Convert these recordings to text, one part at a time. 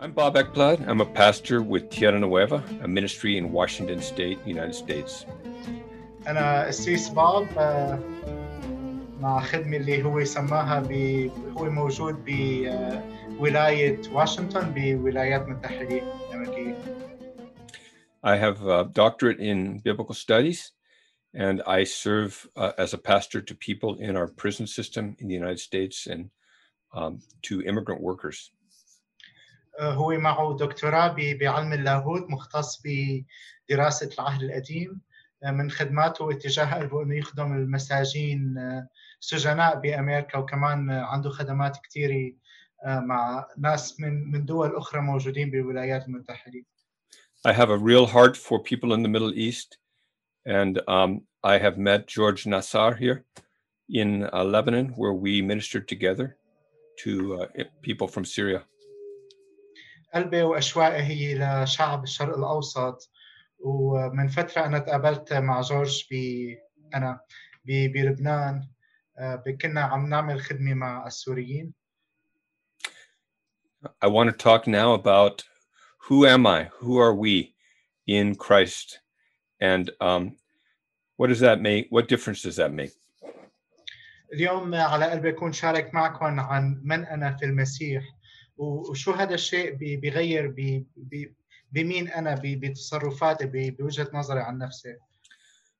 I'm Bob Ekblad. I'm a pastor with Tierra Nueva, a ministry in Washington State, United States. أنا السيس باب مع خدمة اللي هو سماها ب... هو موجود بولاية واشنطن بولايات المتحدة الأمريكية. I have a doctorate in biblical studies and I serve uh, as a pastor to people in our prison system in the United States and um, to immigrant workers. هو معه دكتوراه بعلم اللاهوت مختص بدراسة العهد القديم آه، من خدماته اتجاه قلبه انه يخدم المساجين آه، سجناء بأمريكا وكمان عنده خدمات كثيره آه، مع ناس من من دول أخرى موجودين بالولايات المتحدة I have a real heart for people in the Middle East, and um, I have met George Nassar here in uh, Lebanon, where we ministered together to uh, people from Syria. قلبي واشواقي هي لشعب الشرق الأوسط ومن فترة أنا تقابلت مع جورج ب أنا ب- بلبنان آه، كنا عم نعمل خدمة مع السوريين I want to talk now about who am I? Who are we in Christ? And um, what does that make? What difference does that make? اليوم على قلبي أكون شارك معكم عن من أنا في المسيح وشو هذا الشيء بي- بيغير ب- ب- بمين انا ب- بتصرفاتي ب- بوجهه نظري عن نفسي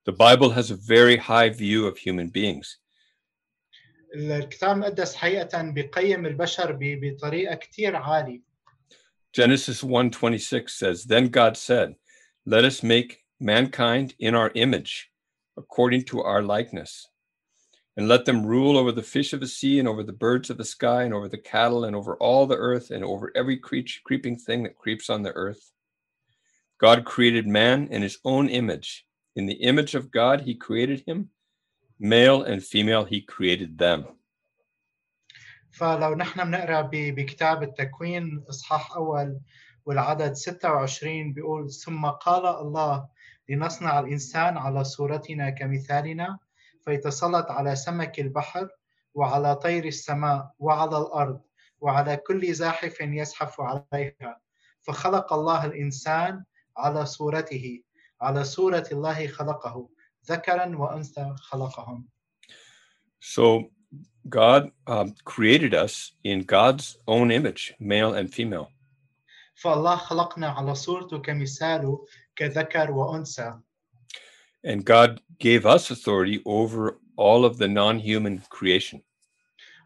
The Bible has a very high view of human beings. الكتاب المقدس حقيقه بيقيم البشر ب- بطريقه كثير عاليه Genesis 1:26 says, Then God said, Let us make mankind in our image, according to our likeness, and let them rule over the fish of the sea and over the birds of the sky and over the cattle and over all the earth and over every creature, creeping thing that creeps on the earth. God created man in his own image. In the image of God, he created him. Male and female, he created them. فلو نحن بنقرا ب- بكتاب التكوين اصحاح اول والعدد 26 بيقول ثم قال الله لنصنع الانسان على صورتنا كمثالنا فيتسلط على سمك البحر وعلى طير السماء وعلى الأرض وعلى كل زاحف يزحف عليها. فخلق الله الإنسان على صورته على صورة الله خلقه ذكرا وأنثى خلقهم. So God um, created us in God's own image, male and female. فالله خلقنا على صورته كمثاله كذكر وأنثى. And God gave us authority over all of the non human creation.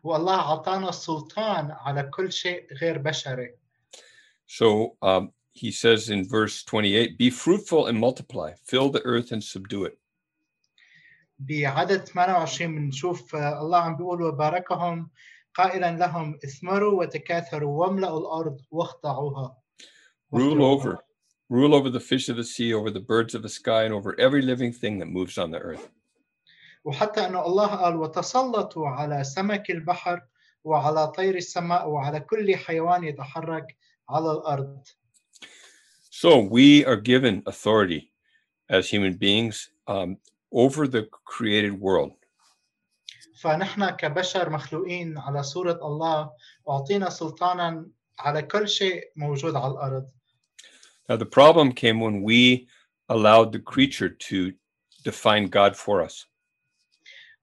والله أعطانا السلطان على كل شيء غير بشري So um, he says in verse 28 Be fruitful and multiply, fill the earth and subdue it. بعدد 28 بنشوف آه، الله عم بيقول وباركهم قائلا لهم اثمروا وتكاثروا واملأوا الأرض واخضعوها Rule over, rule over the fish of the sea, over the birds of the sky, and over every living thing that moves on the earth. وحتى أنه الله قال وتسلطوا على سمك البحر وعلى طير السماء وعلى كل حيوان يتحرك على الأرض So we are given authority as human beings um, over the created world. فنحن كبشر مخلوقين على صورة الله أعطينا سلطانا على كل شيء موجود على الأرض Now, the problem came when we allowed the creature to define God for us.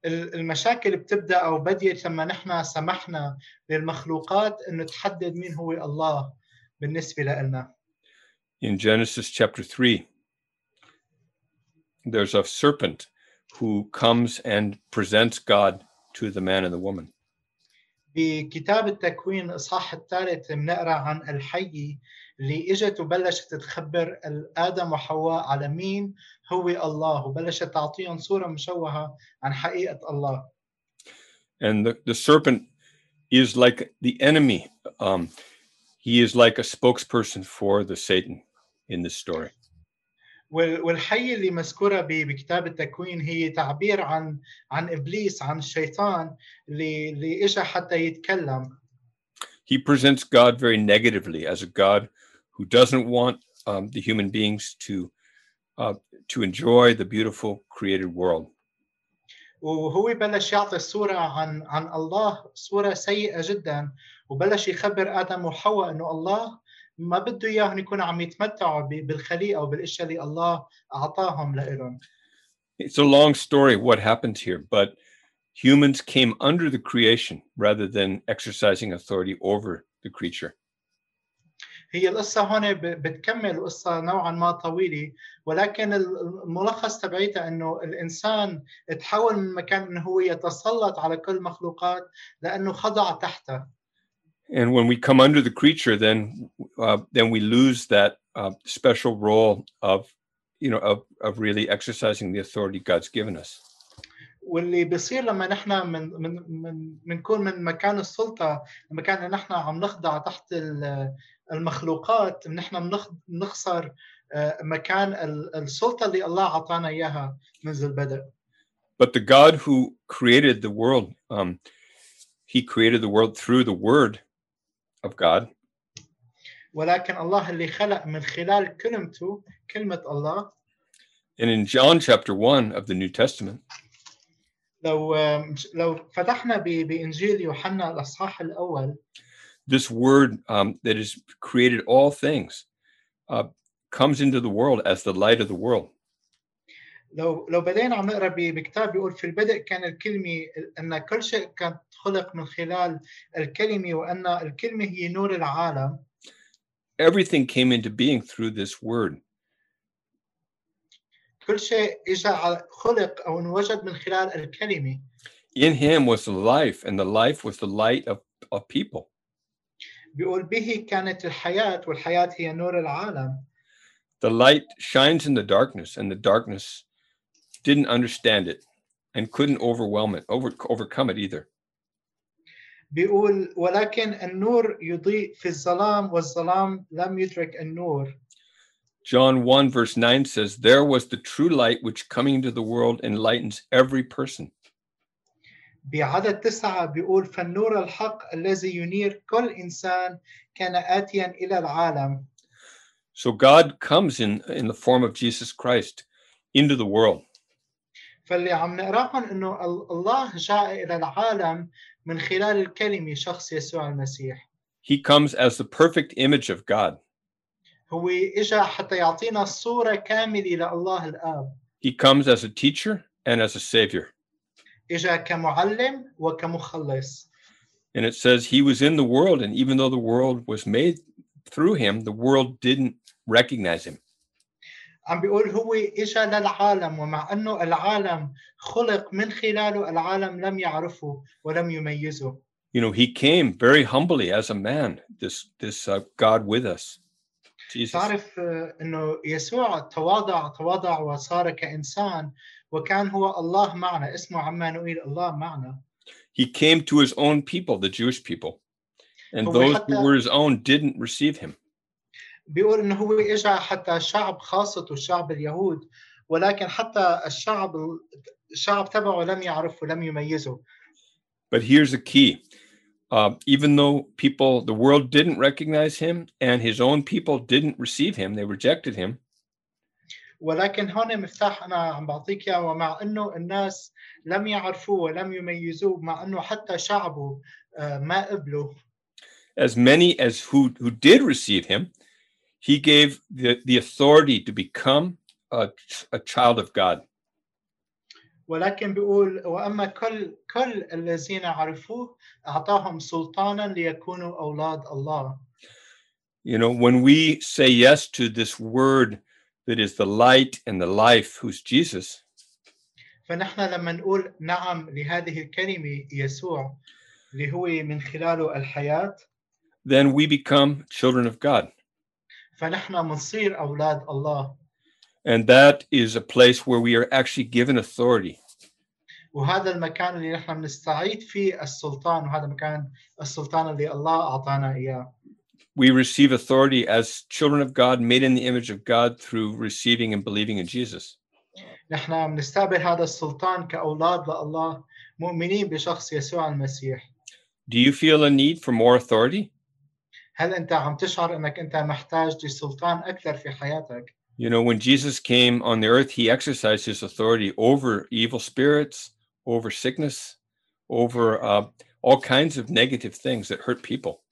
ال- المشاكل بتبدأ أو بديت لما نحن سمحنا للمخلوقات أنه تحدد مين هو الله بالنسبة لنا In Genesis chapter 3, there's a serpent who comes and presents God to the man and the woman. بكتاب التكوين إصحاح الثالث بنقرأ عن الحية اللي إجت وبلشت تخبر آدم وحواء على مين هو الله وبلشت تعطيهم صورة مشوهة عن حقيقة الله And the, the serpent is like the enemy. Um, he is like a spokesperson for the Satan in this story. وال- والحية اللي مذكورة ب- بكتاب التكوين هي تعبير عن عن ابليس عن الشيطان اللي اللي اجى حتى يتكلم He presents God very negatively as a God who doesn't want um, the human beings to uh, to enjoy the beautiful created world. وهو بلش يعطي الصورة عن عن الله صورة سيئة جدا وبلش يخبر آدم وحواء إنه الله ما بده اياهم يكونوا عم يتمتعوا ب- بالخليقه وبالاشياء اللي الله اعطاهم لهم It's a long story what happened here, but humans came under the creation rather than exercising authority over the creature. هي القصة هون بتكمل قصة نوعا ما طويلة ولكن ال- الملخص تبعيتها إنه الإنسان تحول من مكان إنه هو يتسلط على كل المخلوقات لأنه خضع تحته And when we come under the creature, then uh, then we lose that uh, special role of you know of, of really exercising the authority God's given us. واللي بيصير لما نحن من من من بنكون من مكان السلطة مكان إن نحن عم نخضع تحت المخلوقات نحن بنخ- بنخسر آه، مكان ال- السلطة اللي الله أعطانا إياها منذ البدء. But the God who created the world, um, He created the world through the Word of God, ولكن الله اللي خلق من خلال كلمته كلمة الله. And in John chapter one of the New Testament, لو لو فتحنا بإنجيل يوحنا الأصحاح الأول this Word um, that has created all things uh, comes into the world as the light of the world. لو لو بدينا عم نقرا ب- بكتاب بيقول في البدء كان الكلمة أن كل شيء كان خلق من خلال الكلمة وأن الكلمة هي نور العالم Everything came into being through this Word. كل شيء إجا على- خلق أو انوجد من خلال الكلمة In Him was the life, and the life was the light of, of people. بيقول به كانت الحياة والحياة هي نور العالم The light shines in the darkness, and the darkness didn't understand it and couldn't overwhelm it, over, overcome it either. بيقول ولكن النور يضيء في الظلام والظلام لم يدرك النور John 1, verse 9 says, There was the true light which coming into the world enlightens every person. بعدد تسعة بيقول فالنور الحق الذي ينير كل إنسان كان آتيا إلى العالم So God comes in, in the form of Jesus Christ into the world. فاللي عم نقراهم إنه ال- الله جاء إلى العالم من خلال الكلمة شخص يسوع المسيح He comes as the perfect image of God. هو إجا حتى يعطينا صورة كاملة لله الآب He comes as a teacher and as a savior. إجا كمعلم وكمخلص And it says he was in the world, and even though the world was made through him, the world didn't recognize him. عم بيقول هو إجا للعالم ومع أنه العالم خلق من خلاله العالم لم يعرفه ولم يميزه You know, he came very humbly as a man, this this uh, God with us. Jesus. تعرف آه، انه يسوع تواضع تواضع وصار كانسان وكان هو الله معنا اسمه عمانوئيل الله معنا He came to his own people, the Jewish people. And هو those حتى- who were his own didn't receive him. بيقول انه هو اجى حتى شعب خاصته الشعب اليهود ولكن حتى الشعب الشعب تبعه لم يعرفه لم يميزه But here's the key. Uh, even though people, the world didn't recognize him and his own people didn't receive him, they rejected him, ولكن هون مفتاح انا عم بعطيك اياه ومع انه الناس لم يعرفوه ولم يميزوه مع انه حتى شعبه آه، ما قبلوا as many as who, who did receive him, he gave the, the authority to become a, a child of God. ولكن بيقول واما كل كل الذين عرفوه اعطاهم سلطانا ليكونوا اولاد الله You know, when we say yes to this word that is the light and the life, who's Jesus, فنحن لما نقول نعم لهذه الكلمه يسوع اللي هو من خلاله الحياه then we become children of God. فنحن بنصير اولاد الله And that is a place where we are actually given authority. وهذا المكان اللي نحن بنستعيد فيه السلطان وهذا مكان السلطان اللي الله اعطانا اياه We receive authority as children of God, made in the image of God through receiving and believing in Jesus. نحن بنستقبل هذا السلطان كاولاد لله مؤمنين بشخص يسوع المسيح Do you feel a need for more authority? هل انت عم تشعر انك انت محتاج لسلطان اكثر في حياتك You know, when Jesus came on the earth, he exercised his authority over evil spirits, over sickness, over uh, all kinds of negative things that hurt people.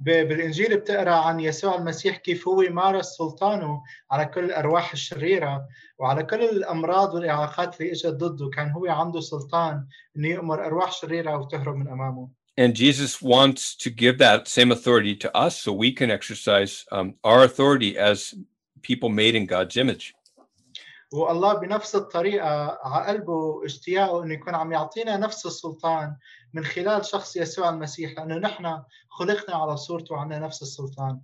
بالإنجيل بتقرأ عن يسوع المسيح كيف هو مارس سلطانه على كل الارواح الشريرة وعلى كل الأمراض والإعاقات اللي إجت ضده كان هو عنده سلطان إنه يأمر أرواح شريرة وتهرب من أمامه And Jesus wants to give that same authority to us so we can exercise um, our authority as people made in God's image. والله بنفس الطريقة على قلبه اشتياقه إنه يكون عم يعطينا نفس السلطان من خلال شخص يسوع المسيح لأنه نحن خلقنا على صورته وعندنا نفس السلطان.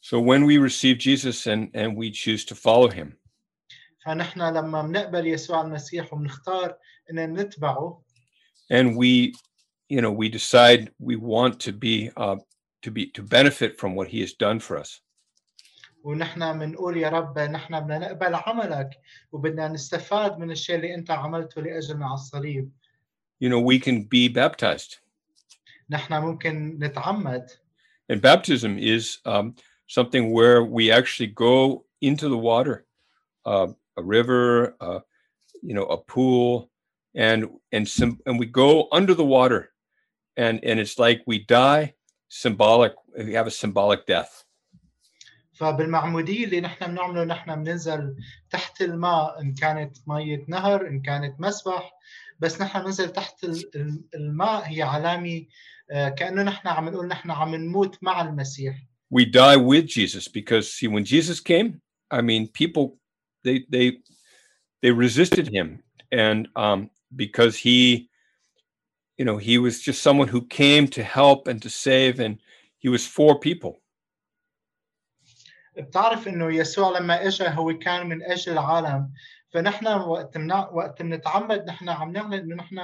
So when we receive Jesus and, and we choose to follow him, فنحن لما بنقبل يسوع المسيح وبنختار إن نتبعه and we, you know, we decide we want to be, uh, to be, to benefit from what he has done for us, ونحن بنقول يا رب نحن بدنا نقبل عملك وبدنا نستفاد من الشيء اللي أنت عملته لأجلنا على الصليب. you know, we can be baptized. نحن ممكن نتعمد And baptism is um, something where we actually go into the water, uh, a river, uh, you know, a pool, and and sim- and we go under the water, and and it's like we die, symbolic. We have a symbolic death. فبالمعموديه اللي نحن بنعمله نحن بننزل تحت الماء ان كانت ميه نهر ان كانت مسبح بس نحن بننزل تحت ال- ال- الماء هي علامه آه، كانه نحن عم نقول نحن عم نموت مع المسيح We die with Jesus because see, when Jesus came, I mean, people they they they resisted him, and um, because he, you know, he was just someone who came to help and to save, and he was for people. بتعرف انه يسوع لما اجى هو كان من اجل العالم فنحن وقت منا وقت بنتعمد نحن عم نعلن انه نحن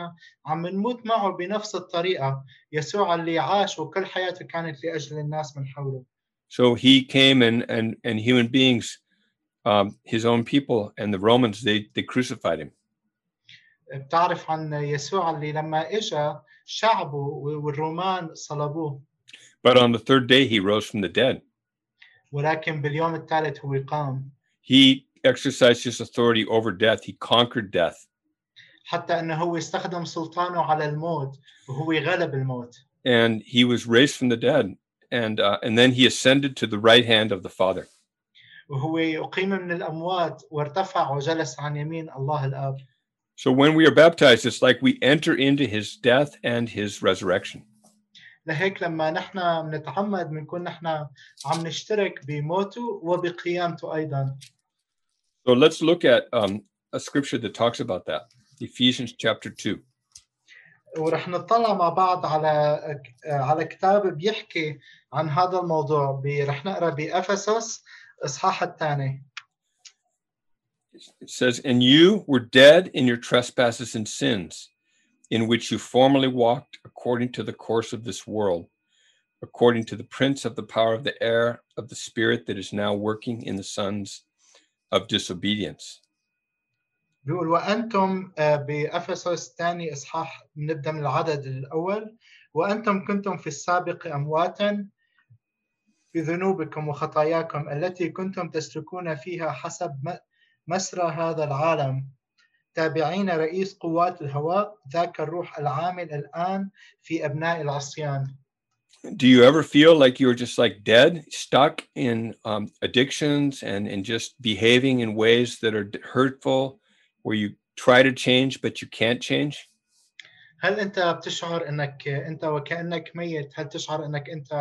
عم نموت معه بنفس الطريقه يسوع اللي عاش وكل حياته كانت لاجل الناس من حوله So he came, and and and human beings, um, his own people, and the Romans they they crucified him. بتعرف عن يسوع اللي لما اجى شعبه والرومان صلبوه But on the third day, he rose from the dead. ولكن باليوم الثالث هو قام He exercised his authority over death. He conquered death. حتى انه هو استخدم سلطانه على الموت وهو غلب الموت and he was raised from the dead and uh, and then he ascended to the right hand of the father وهو أقيم من الأموات وارتفع وجلس عن يمين الله الآب so when we are baptized it's like we enter into his death and his resurrection لهيك لما نحن بنتعمد بنكون نحن عم نشترك بموته وبقيامته أيضا so let's look at um, a scripture that talks about that ephesians chapter 2 ورح نطلع مع بعض على على كتاب بيحكي عن هذا الموضوع ب- رح نقرا بأفسس إصحاح الثاني it says and you were dead in your trespasses and sins in which you formerly walked according to the course of this world according to the prince of the power of the air of the spirit that is now working in the sons of disobedience. بيقول وأنتم آه، بأفسس الثاني إصحاح نبدأ من العدد الأول. وأنتم كنتم في السابق أمواتا بذنوبكم وخطاياكم التي كنتم تسلكون فيها حسب مسرى هذا العالم. تابعين رئيس قوات الهواء ذاك الروح العامل الآن في أبناء العصيان. do you ever feel like you're just like dead stuck in um, addictions and and just behaving in ways that are d- hurtful where you try to change but you can't change هل أنت بتشعر أنك أنت وكأنك ميت هل تشعر أنك أنت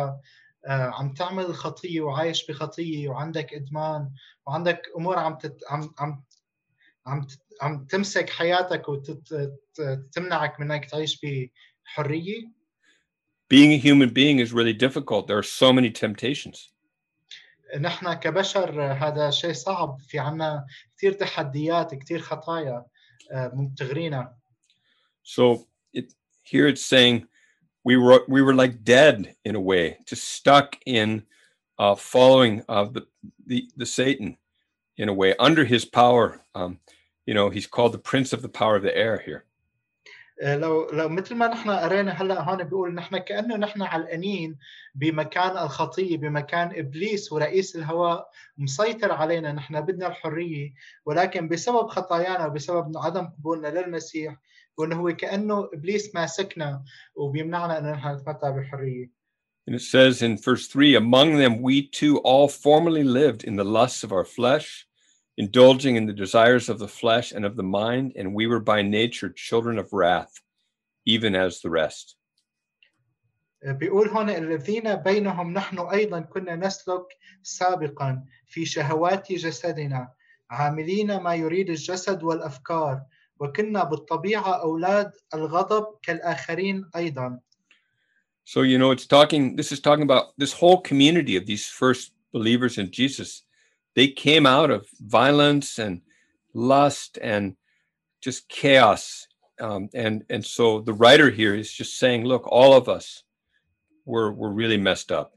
آه، عم تعمل خطية وعايش بخطية وعندك إدمان وعندك أمور عم تت... عم عم عم ت- عم تمسك حياتك وتمنعك من انك تعيش بحريه being a human being is really difficult there are so many temptations نحن كبشر هذا شيء صعب في عنا كثير تحديات كثير خطايا آه، بتغرينا so it here it's saying we were we were like dead in a way just stuck in uh, following of the, the the satan in a way under his power um, you know he's called the prince of the power of the air here آه، لو لو مثل ما نحن قرينا هلأ هون بيقول نحن كأنه نحن علقانين بمكان الخطية بمكان إبليس ورئيس الهواء مسيطر علينا نحن بدنا الحرية. ولكن بسبب خطايانا وبسبب عدم قبولنا للمسيح وإنه هو كأنه إبليس ماسكنا وبيمنعنا إنه نحن نتمتع بالحريه And it says in verse 3 Among them we too all formerly lived in the lusts of our flesh, indulging in the desires of the flesh and of the mind, and we were by nature children of wrath, even as the rest. بيقول هون الذين بينهم نحن أيضا كنا نسلك سابقا في شهوات جسدنا عاملين ما يريد الجسد والأفكار وكنا بالطبيعة أولاد الغضب كالآخرين أيضا So, you know, it's talking, this is talking about this whole community of these first believers in Jesus. They came out of violence and lust and just chaos. Um, and, and so the writer here is just saying, look, all of us were, were really messed up.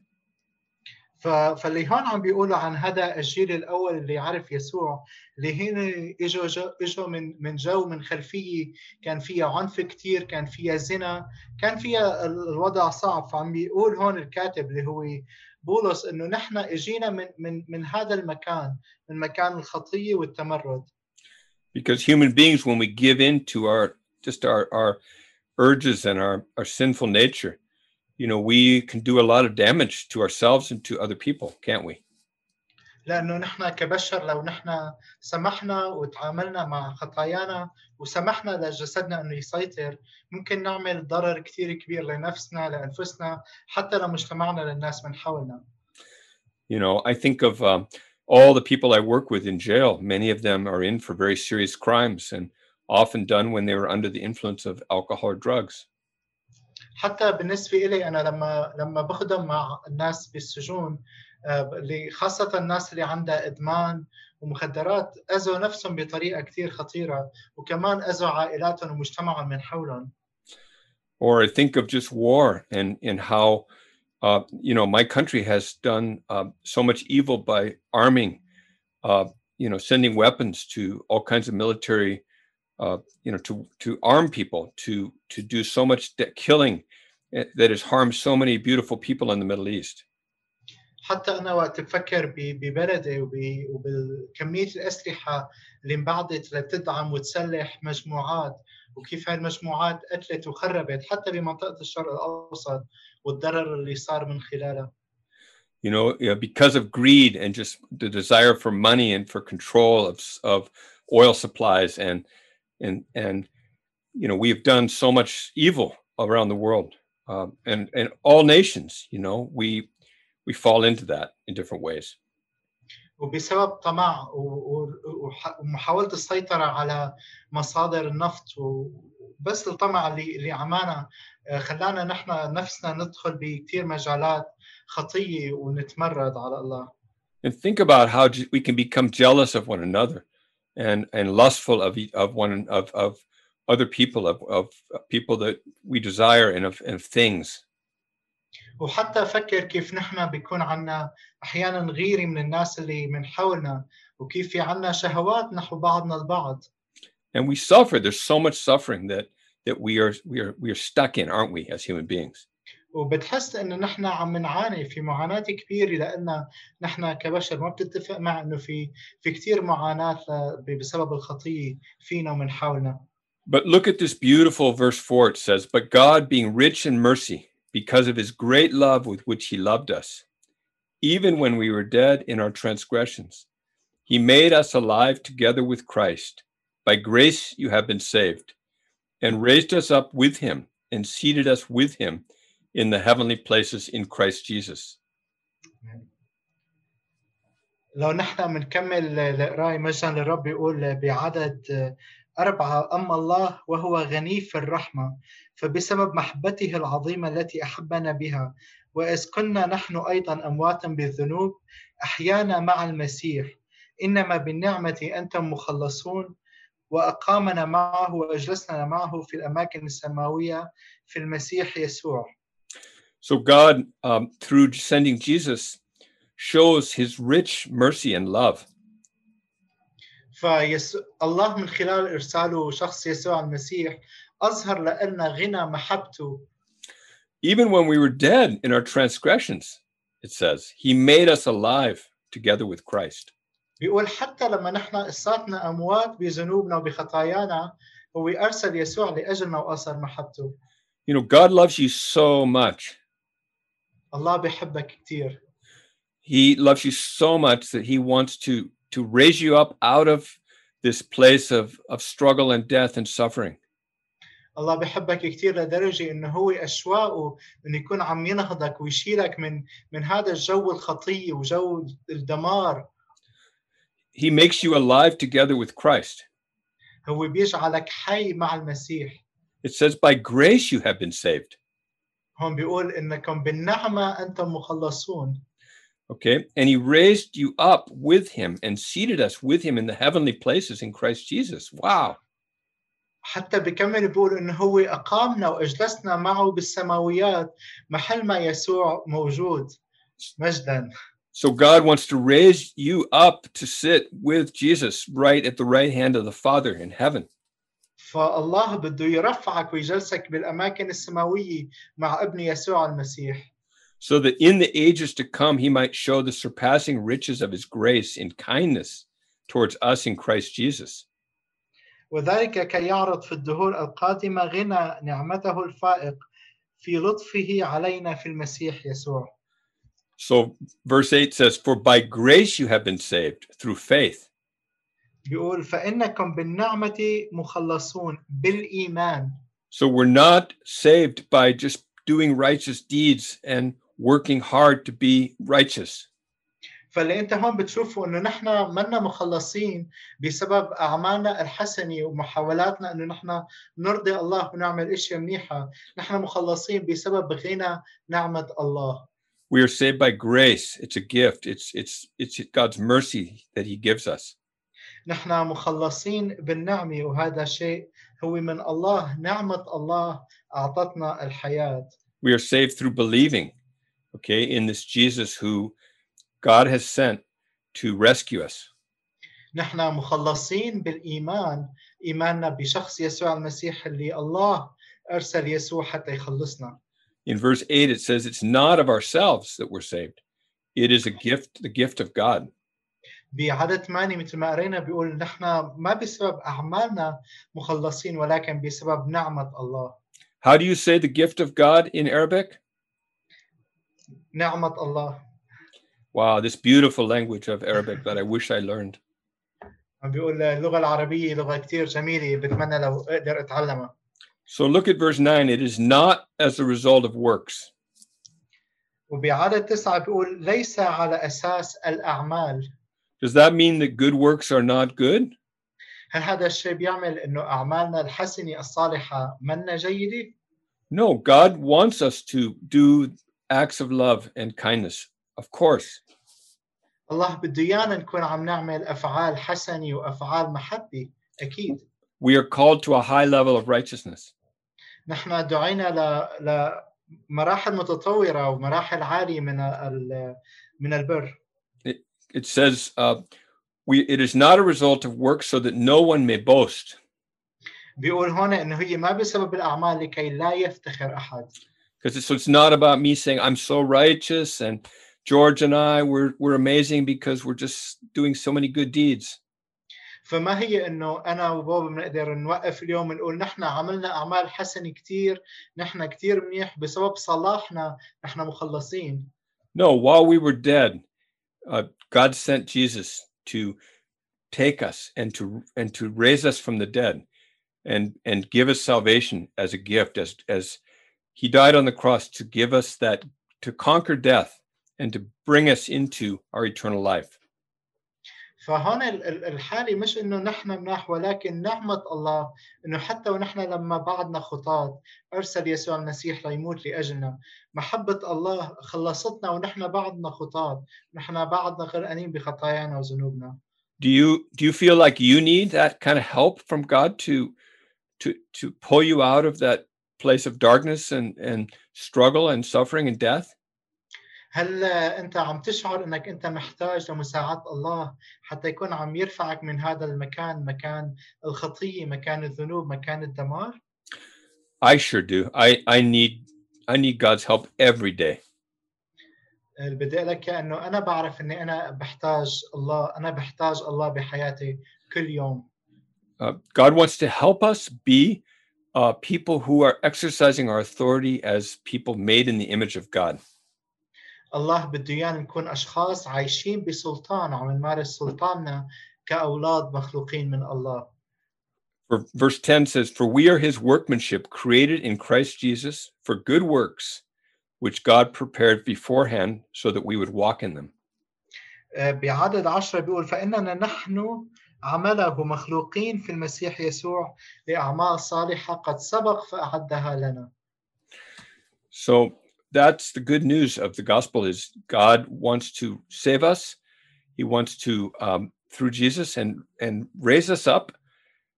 ف- فاللي هون عم بيقولوا عن هذا الجيل الاول اللي عرف يسوع اللي هن اجوا جو- اجوا من من جو من خلفيه كان فيها عنف كثير كان فيها زنا كان فيها ال- الوضع صعب فعم بيقول هون الكاتب اللي هو بولس انه نحن اجينا من من من هذا المكان من مكان الخطيه والتمرد because human beings when we give in to our just our our urges and our our sinful nature you know we can do a lot of damage to ourselves and to other people can't we لأنه نحن كبشر لو نحن سمحنا وتعاملنا مع خطايانا وسمحنا لجسدنا إنه يسيطر ممكن نعمل ضرر كثير كبير لنفسنا لأنفسنا حتى لمجتمعنا للناس من حولنا. You know i think of um, all the people i work with in jail. Many of them are in for very serious crimes and often done when they were under the influence of alcohol or drugs. حتى بالنسبة لي أنا لما لما بخدم مع الناس بالسجون آه، اللي خاصه الناس اللي عندها ادمان ومخدرات اذوا نفسهم بطريقه كثير خطيره وكمان اذوا عائلاتهم ومجتمعهم من حولهم or I think of just war and and how uh, you know my country has done uh, so much evil by arming, uh, you know, sending weapons to all kinds of military, uh, you know, to to arm people to to do so much de- killing eh, that has harmed so many beautiful people in the Middle East. حتى انا وقت بفكر ب- ببلدي وب- وبكميه الاسلحه اللي انبعثت لتدعم وتسلح مجموعات وكيف هالمجموعات قتلت وخربت حتى بمنطقه الشرق الاوسط والضرر اللي صار من خلالها You know, you know, because of greed and just the desire for money and for control of s- of oil supplies and and and you know we have done so much evil around the world um, and and all nations you know we we fall into that in different ways وبسبب طمع و- و- وح- ومحاوله السيطره على مصادر النفط وبس الطمع اللي اللي عمانا آه، خلانا نحن نفسنا ندخل بكثير مجالات خطيه ونتمرد على الله and think about how j- we can become jealous of one another and and lustful of e- of one of of other people of of people that we desire and of, and of things وحتى فكر كيف نحن بيكون عنا احيانا غيره من الناس اللي من حولنا وكيف في عنا شهوات نحو بعضنا البعض and we suffer there's so much suffering that that we are we are we are stuck in aren't we as human beings وبتحس انه نحن عم نعاني في معاناه كبيره لان نحن كبشر ما بتتفق مع انه في في كثير معاناه ل- بسبب الخطيه فينا ومن حولنا but look at this beautiful verse 4 it says but god being rich in mercy because of his great love with which he loved us even when we were dead in our transgressions he made us alive together with christ by grace you have been saved and raised us up with him and seated us with him in the heavenly places in christ jesus لو نحن بنكمل القرايه مجدا للرب بيقول بعدد أربعة أما الله وهو غني في الرحمة فبسبب محبته العظيمة التي أحبنا بها وإذ كنا نحن أيضا أمواتا بالذنوب أحيانا مع المسيح إنما بالنعمة أنتم مخلصون وأقامنا معه وأجلسنا معه في الأماكن السماوية في المسيح يسوع So God, um, through sending Jesus, shows His rich mercy and love. فيسوع الله من خلال إرساله شخص يسوع المسيح أظهر لنا غنى محبته Even when we were dead in our transgressions, it says, He made us alive together with Christ. بيقول حتى لما نحن قصاتنا أموات بذنوبنا وبخطايانا هو أرسل يسوع لأجلنا وأثر محبته You know, God loves you so much. الله بيحبك كثير He loves you so much that he wants to to raise you up out of this place of of struggle and death and suffering. الله بحبك كثير لدرجة إنه هو أشواقه إنه يكون عم ينهضك ويشيلك من من هذا الجو الخطية وجو الدمار He makes you alive together with Christ. هو بيجعلك حي مع المسيح It says by grace you have been saved. هون بيقول إنكم بالنعمة أنتم مخلصون Okay? And he raised you up with him and seated us with him in the heavenly places in Christ Jesus. Wow. حتى بكمل بيقول إنه هو أقامنا وأجلسنا معه بالسماويات محل ما يسوع موجود مجدا So God wants to raise you up to sit with Jesus right at the right hand of the Father in heaven. فالله بده يرفعك ويجلسك بالأماكن السماوية مع ابن يسوع المسيح so that in the ages to come he might show the surpassing riches of his grace in kindness towards us in Christ Jesus. وذلك كي يعرض في الدهور القادمة غنى نعمته الفائق في لطفه علينا في المسيح يسوع So verse 8 says, For by grace you have been saved through faith. بيقول فإنكم بالنعمة مخلصون بالإيمان So we're not saved by just doing righteous deeds and working hard to be righteous. فاللي انت هون بتشوفه انه نحن منا مخلصين بسبب اعمالنا الحسنه ومحاولاتنا انه نحن نرضي الله ونعمل اشياء منيحه، نحن مخلصين بسبب غنى نعمه الله. We are saved by grace. It's a gift. It's it's it's God's mercy that he gives us. نحن مخلصين بالنعمه وهذا شيء هو من الله، نعمه الله اعطتنا الحياه. We are saved through believing, okay, in this Jesus who God has sent to rescue us. نحن مخلصين بالايمان، ايماننا بشخص يسوع المسيح اللي الله ارسل يسوع حتى يخلصنا. In verse 8, it says, It's not of ourselves that we're saved, it is a gift, the gift of God. بعدد 8 مثل ما قرينا بيقول نحن ما بسبب اعمالنا مخلصين ولكن بسبب نعمه الله. How do you say the gift of God in Arabic? نعمه الله. Wow, this beautiful language of Arabic that I wish I learned. عم بيقول اللغه العربيه لغه كثير جميله بتمنى لو اقدر اتعلمها. So look at verse 9. It is not as a result of works. وبعدد تسعة بيقول ليس على أساس الأعمال Does that mean that good works are not good? هل هذا الشيء بيعمل إنه أعمالنا الحسنة الصالحة منا جيدة؟ No, God wants us to do acts of love and kindness, of course. الله بده إيانا نكون عم نعمل أفعال حسنة وأفعال محبة أكيد We are called to a high level of righteousness. نحن دعينا ل... لمراحل متطورة ومراحل عالية من ال... من البر It says, uh, we, it is not a result of works so that no one may boast. بيقول هون إنه هي ما بسبب الأعمال لكي لا يفتخر أحد Because it's, so it's not about me saying, I'm so righteous and George and I, we're, we're amazing because we're just doing so many good deeds. فما هي انه انا وبابا بنقدر نوقف اليوم ونقول نحن عملنا اعمال حسنه كثير نحن كثير منيح بسبب صلاحنا نحن مخلصين No, while we were dead, uh, God sent Jesus to take us and to and to raise us from the dead and and give us salvation as a gift as as he died on the cross to give us that to conquer death and to bring us into our eternal life. فهون ال- ال- الحالة مش انه نحن مناح ولكن نعمة الله انه حتى ونحن لما بعدنا خطاة ارسل يسوع المسيح ليموت لاجلنا محبة الله خلصتنا ونحن بعدنا خطاة نحن بعدنا غرقانين بخطايانا وذنوبنا Do you do you feel like you need that kind of help from God to to to pull you out of that place of darkness and and struggle and suffering and death? هل انت عم تشعر انك انت محتاج لمساعدة الله حتى يكون عم يرفعك من هذا المكان مكان الخطية مكان الذنوب مكان الدمار I sure do. I I need I need God's help every day. اللي بدي اقول لك إياه انه انا بعرف اني انا بحتاج الله انا بحتاج الله بحياتي كل يوم Uh, God wants to help us be uh, people who are exercising our authority as people made in the image of God. الله بده ايانا نكون اشخاص عايشين بسلطان وعم نمارس سلطاننا كاولاد مخلوقين من الله For verse 10 says, For we are his workmanship, created in Christ Jesus for good works, which God prepared beforehand so that we would walk in them. آه، بعدد عشرة بيقول فإننا نحن عمله مخلوقين في المسيح يسوع لأعمال صالحة قد سبق فأعدها لنا So that's the good news of the gospel is God wants to save us. He wants to, um, through Jesus, and and raise us up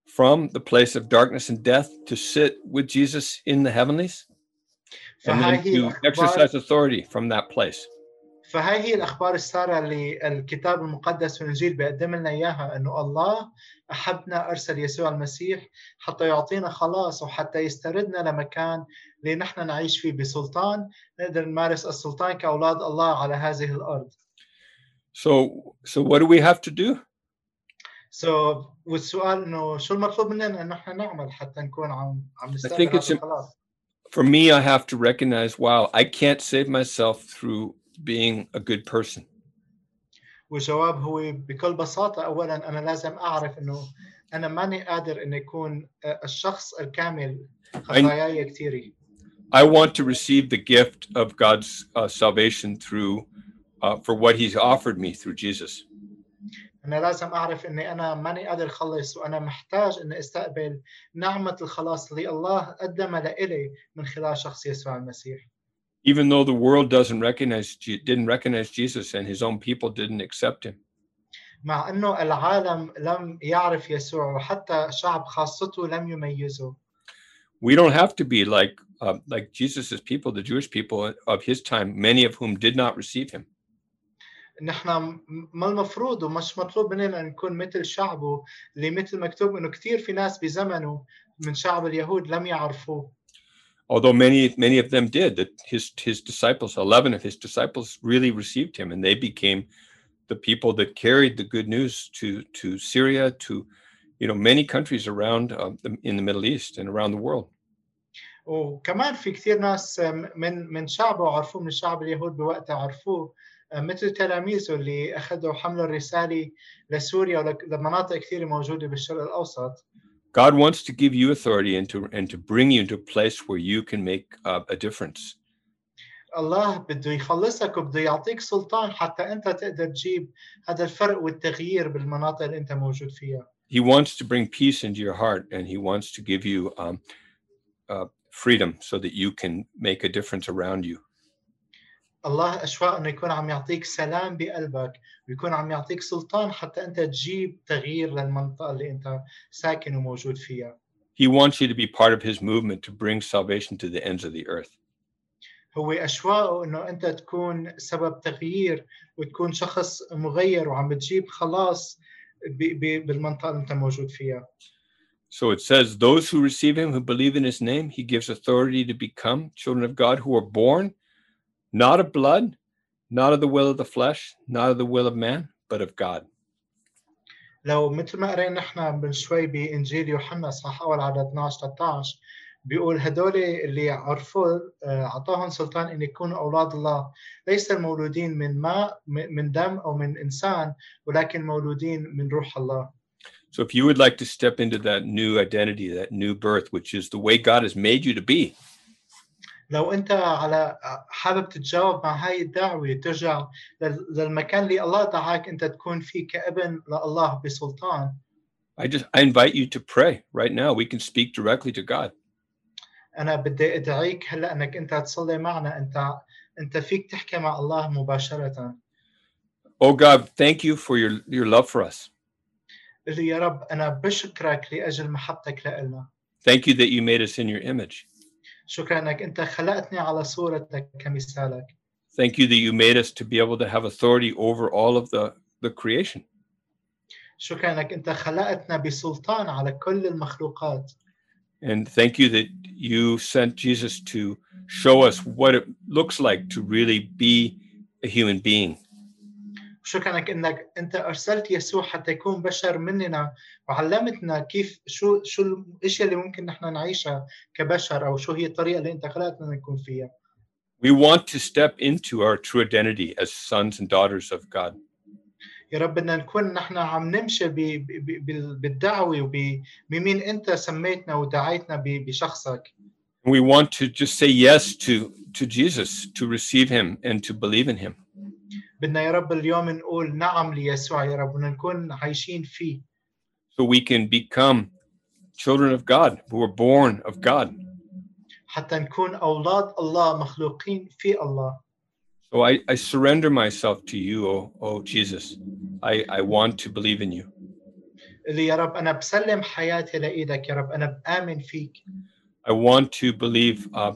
from the place of darkness and death to sit with Jesus in the heavenlies, and فهاي then هي to الأخبار exercise authority from that place. فهاي هي الأخبار السارة اللي الكتاب المقدس والإنجيل بيقدم لنا إياها أنه الله أحبنا أرسل يسوع المسيح حتى يعطينا خلاص وحتى يستردنا لمكان اللي نحن نعيش فيه بسلطان نقدر نمارس السلطان كأولاد الله على هذه الأرض So so what do we have to do? so والسؤال إنه شو المطلوب مننا انه إحنا نعمل حتى نكون عم عم نستقبل im- الخلاص For me, I have to recognize, wow, I can't save myself through being a good person. والجواب هو بكل بساطة أولا أنا لازم أعرف أنه أنا ماني قادر أن يكون الشخص الكامل خطاياي كثيرة I want to receive the gift of God's uh, salvation through uh, for what He's offered me through Jesus. أنا لازم أعرف أني أنا ماني قادر أخلص وأنا محتاج أني أستقبل نعمة الخلاص اللي الله قدمها لإلي من خلال شخص يسوع المسيح Even though the world doesn't recognize Je- didn't recognize Jesus and His own people didn't accept Him, مع أنه العالم لم يعرف يسوع وحتى شعب خاصته لم يميزه we don't have to be like uh, like Jesus's people, the Jewish people of His time, many of whom did not receive Him. نحن م- ما المفروض ومش مطلوب مننا أن نكون مثل شعبه اللي مثل مكتوب انه كثير في ناس بزمنه من شعب اليهود لم يعرفوه Although many many of them did, that his his disciples, eleven of his disciples, really received Him, and they became the people that carried the good news to to Syria, to you know many countries around um, the, in the Middle East and around the world. وكمان في كثير ناس من من شعبه عرفوه من شعب اليهود بوقتها عرفوه مثل تلاميذه اللي اخذوا حملوا الرساله لسوريا ولمناطق كثيره موجوده بالشرق الاوسط God wants to give you authority and to and to bring you into a place where you can make uh, a difference. الله بده يخلصك وبده يعطيك سلطان حتى انت تقدر تجيب هذا الفرق والتغيير بالمناطق اللي انت موجود فيها He wants to bring peace into your heart, and He wants to give you um, uh, freedom so that you can make a difference around you. الله اشواق انه يكون عم يعطيك سلام بقلبك ويكون عم يعطيك سلطان حتى انت تجيب تغيير للمنطقه اللي انت ساكن وموجود فيها He wants you to be part of His movement to bring salvation to the ends of the earth. هو اشواقه انه انت تكون سبب تغيير وتكون شخص مغير وعم بتجيب خلاص ب- ب- بالمنطقه اللي انت موجود فيها So it says, Those who receive Him, who believe in His name, He gives authority to become children of God who are born not of blood, not of the will of the flesh, not of the will of man, but of God. لو مثل ما قرينا نحن من شوي بانجيل يوحنا صح اول عدد 12 13 بيقول هدول اللي عرفوا آه، اعطاهم سلطان ان يكونوا اولاد الله ليس المولودين من ماء من من دم او من انسان ولكن مولودين من روح الله So if you would like to step into that new identity, that new birth, which is the way God has made you to be, لو أنت على حابب تتجاوب مع هاي الدعوة ترجع لل- للمكان اللي الله دعاك أنت تكون فيه كابن لله بسلطان I just I invite you to pray right now. We can speak directly to God. أنا بدي أدعيك هلأ أنك أنت تصلي معنا أنت أنت فيك تحكي مع الله مباشرة Oh God, thank you for your, your love for us. لي يا رب أنا بشكرك لأجل محبتك لنا Thank you that you made us in your image. شكرا انك انت خلقتني على صورتك كمثالك Thank you that you made us to be able to have authority over all of the, the creation. شكرا انك انت خلقتنا بسلطان على كل المخلوقات And thank you that you sent Jesus to show us what it looks like to really be a human being. شكرا لك إنك أنت أرسلت يسوع حتى يكون بشر مننا وعلمتنا كيف شو شو الأشياء اللي ممكن نحن نعيشها كبشر أو شو هي الطريقة اللي أنت خلقتنا نكون فيها We want to step into our true identity as sons and daughters of God. يا رب بدنا نكون نحن عم نمشي ب- ب- بال- بالدعوة وبمين أنت سميتنا ودعيتنا بشخصك We want to just say yes to, to Jesus, to receive him and to believe in him. بدنا يا رب اليوم نقول نعم ليسوع يا رب بدنا نكون عايشين فيه so we can become children of God who are born of God. حتى نكون اولاد الله مخلوقين في الله So I, I surrender myself to you, oh, oh Jesus. I, I want to believe in you. اللي يا رب انا بسلم حياتي لايدك يا رب انا بامن فيك I want to believe. Uh,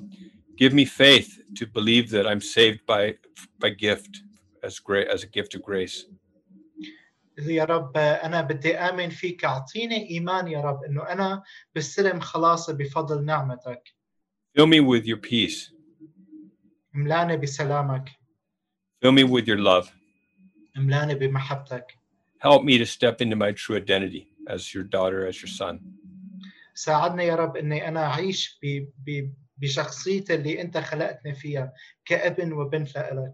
give me faith to believe that I'm saved by by gift, as great as a gift of grace. اللي يا رب انا بدي امن فيك اعطيني ايمان يا رب انه انا بستلم خلاصي بفضل نعمتك Fill me with your peace. املاني بسلامك Fill me with your love. املاني بمحبتك Help me to step into my true identity as your daughter, as your son. ساعدني يا رب اني انا اعيش ب- ب- بشخصيتي اللي انت خلقتني فيها كابن وبنت لك